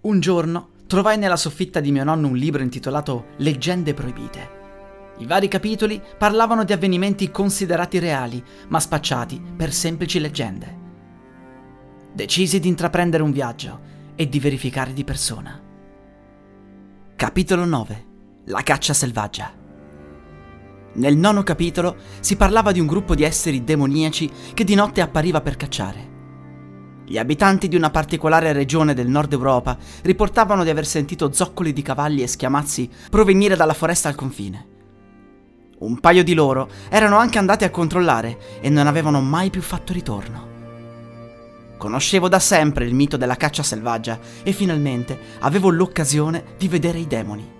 Un giorno trovai nella soffitta di mio nonno un libro intitolato Leggende proibite. I vari capitoli parlavano di avvenimenti considerati reali, ma spacciati per semplici leggende. Decisi di intraprendere un viaggio e di verificare di persona. Capitolo 9 La caccia selvaggia. Nel nono capitolo si parlava di un gruppo di esseri demoniaci che di notte appariva per cacciare. Gli abitanti di una particolare regione del nord Europa riportavano di aver sentito zoccoli di cavalli e schiamazzi provenire dalla foresta al confine. Un paio di loro erano anche andati a controllare e non avevano mai più fatto ritorno. Conoscevo da sempre il mito della caccia selvaggia e finalmente avevo l'occasione di vedere i demoni.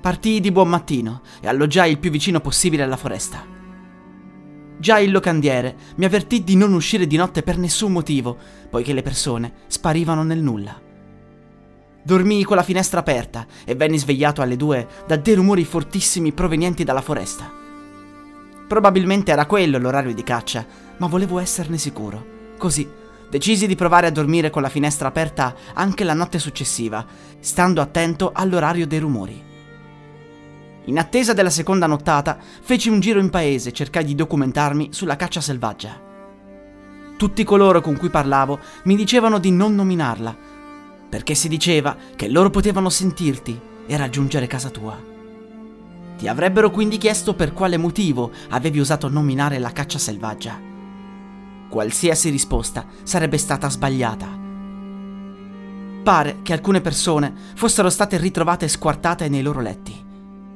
Partii di buon mattino e alloggiai il più vicino possibile alla foresta. Già il locandiere mi avvertì di non uscire di notte per nessun motivo, poiché le persone sparivano nel nulla. Dormii con la finestra aperta e venni svegliato alle due da dei rumori fortissimi provenienti dalla foresta. Probabilmente era quello l'orario di caccia, ma volevo esserne sicuro. Così decisi di provare a dormire con la finestra aperta anche la notte successiva, stando attento all'orario dei rumori. In attesa della seconda nottata, feci un giro in paese e cercai di documentarmi sulla caccia selvaggia. Tutti coloro con cui parlavo mi dicevano di non nominarla, perché si diceva che loro potevano sentirti e raggiungere casa tua. Ti avrebbero quindi chiesto per quale motivo avevi osato nominare la caccia selvaggia. Qualsiasi risposta sarebbe stata sbagliata. Pare che alcune persone fossero state ritrovate squartate nei loro letti.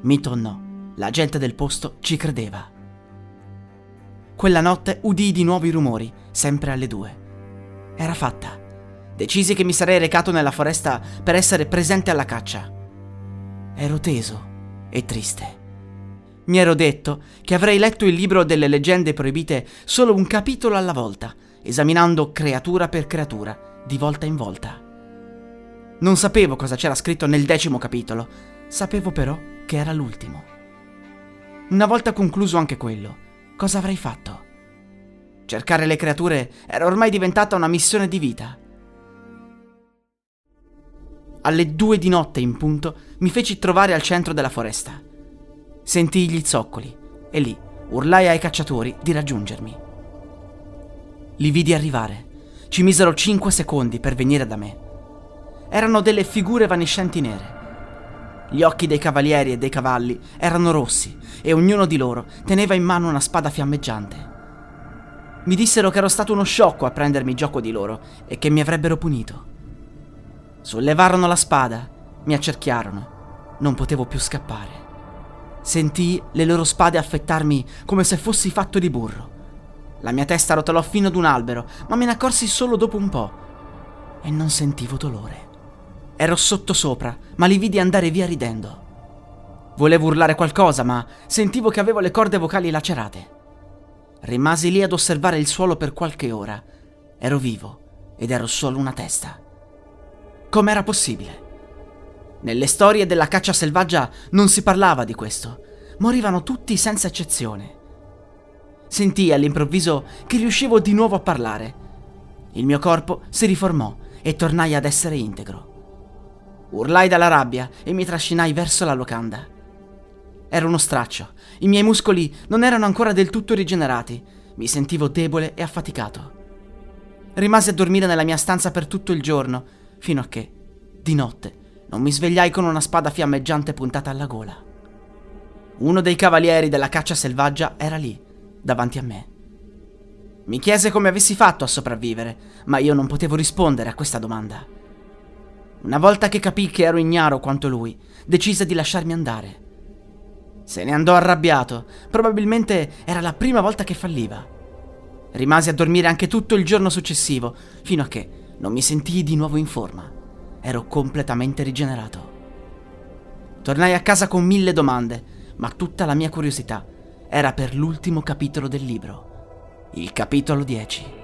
Mito o no, la gente del posto ci credeva. Quella notte udii di nuovi rumori, sempre alle due. Era fatta. Decisi che mi sarei recato nella foresta per essere presente alla caccia. Ero teso e triste. Mi ero detto che avrei letto il libro delle leggende proibite solo un capitolo alla volta, esaminando creatura per creatura, di volta in volta. Non sapevo cosa c'era scritto nel decimo capitolo, sapevo però che era l'ultimo. Una volta concluso anche quello, cosa avrei fatto? Cercare le creature era ormai diventata una missione di vita. Alle due di notte in punto mi feci trovare al centro della foresta. Sentii gli zoccoli e lì urlai ai cacciatori di raggiungermi. Li vidi arrivare. Ci misero cinque secondi per venire da me. Erano delle figure vaniscenti nere. Gli occhi dei cavalieri e dei cavalli erano rossi e ognuno di loro teneva in mano una spada fiammeggiante. Mi dissero che ero stato uno sciocco a prendermi gioco di loro e che mi avrebbero punito. Sollevarono la spada, mi accerchiarono. Non potevo più scappare. Sentii le loro spade affettarmi come se fossi fatto di burro. La mia testa rotolò fino ad un albero, ma me ne accorsi solo dopo un po'. E non sentivo dolore. Ero sottosopra, ma li vidi andare via ridendo. Volevo urlare qualcosa, ma sentivo che avevo le corde vocali lacerate. Rimasi lì ad osservare il suolo per qualche ora. Ero vivo ed ero solo una testa. Com'era possibile? Nelle storie della caccia selvaggia non si parlava di questo. Morivano tutti senza eccezione. Sentii all'improvviso che riuscivo di nuovo a parlare. Il mio corpo si riformò e tornai ad essere integro. Urlai dalla rabbia e mi trascinai verso la locanda. Ero uno straccio. I miei muscoli non erano ancora del tutto rigenerati. Mi sentivo debole e affaticato. Rimasi a dormire nella mia stanza per tutto il giorno, fino a che, di notte, non mi svegliai con una spada fiammeggiante puntata alla gola. Uno dei cavalieri della caccia selvaggia era lì, davanti a me. Mi chiese come avessi fatto a sopravvivere, ma io non potevo rispondere a questa domanda. Una volta che capì che ero ignaro quanto lui, decise di lasciarmi andare. Se ne andò arrabbiato, probabilmente era la prima volta che falliva. Rimasi a dormire anche tutto il giorno successivo, fino a che, non mi sentii di nuovo in forma. Ero completamente rigenerato. Tornai a casa con mille domande, ma tutta la mia curiosità era per l'ultimo capitolo del libro, il capitolo 10.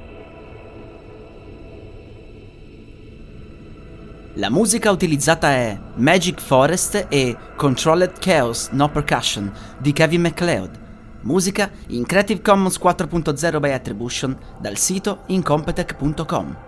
La musica utilizzata è Magic Forest e Controlled Chaos No Percussion di Kevin MacLeod. Musica in Creative Commons 4.0 by Attribution dal sito incompetech.com.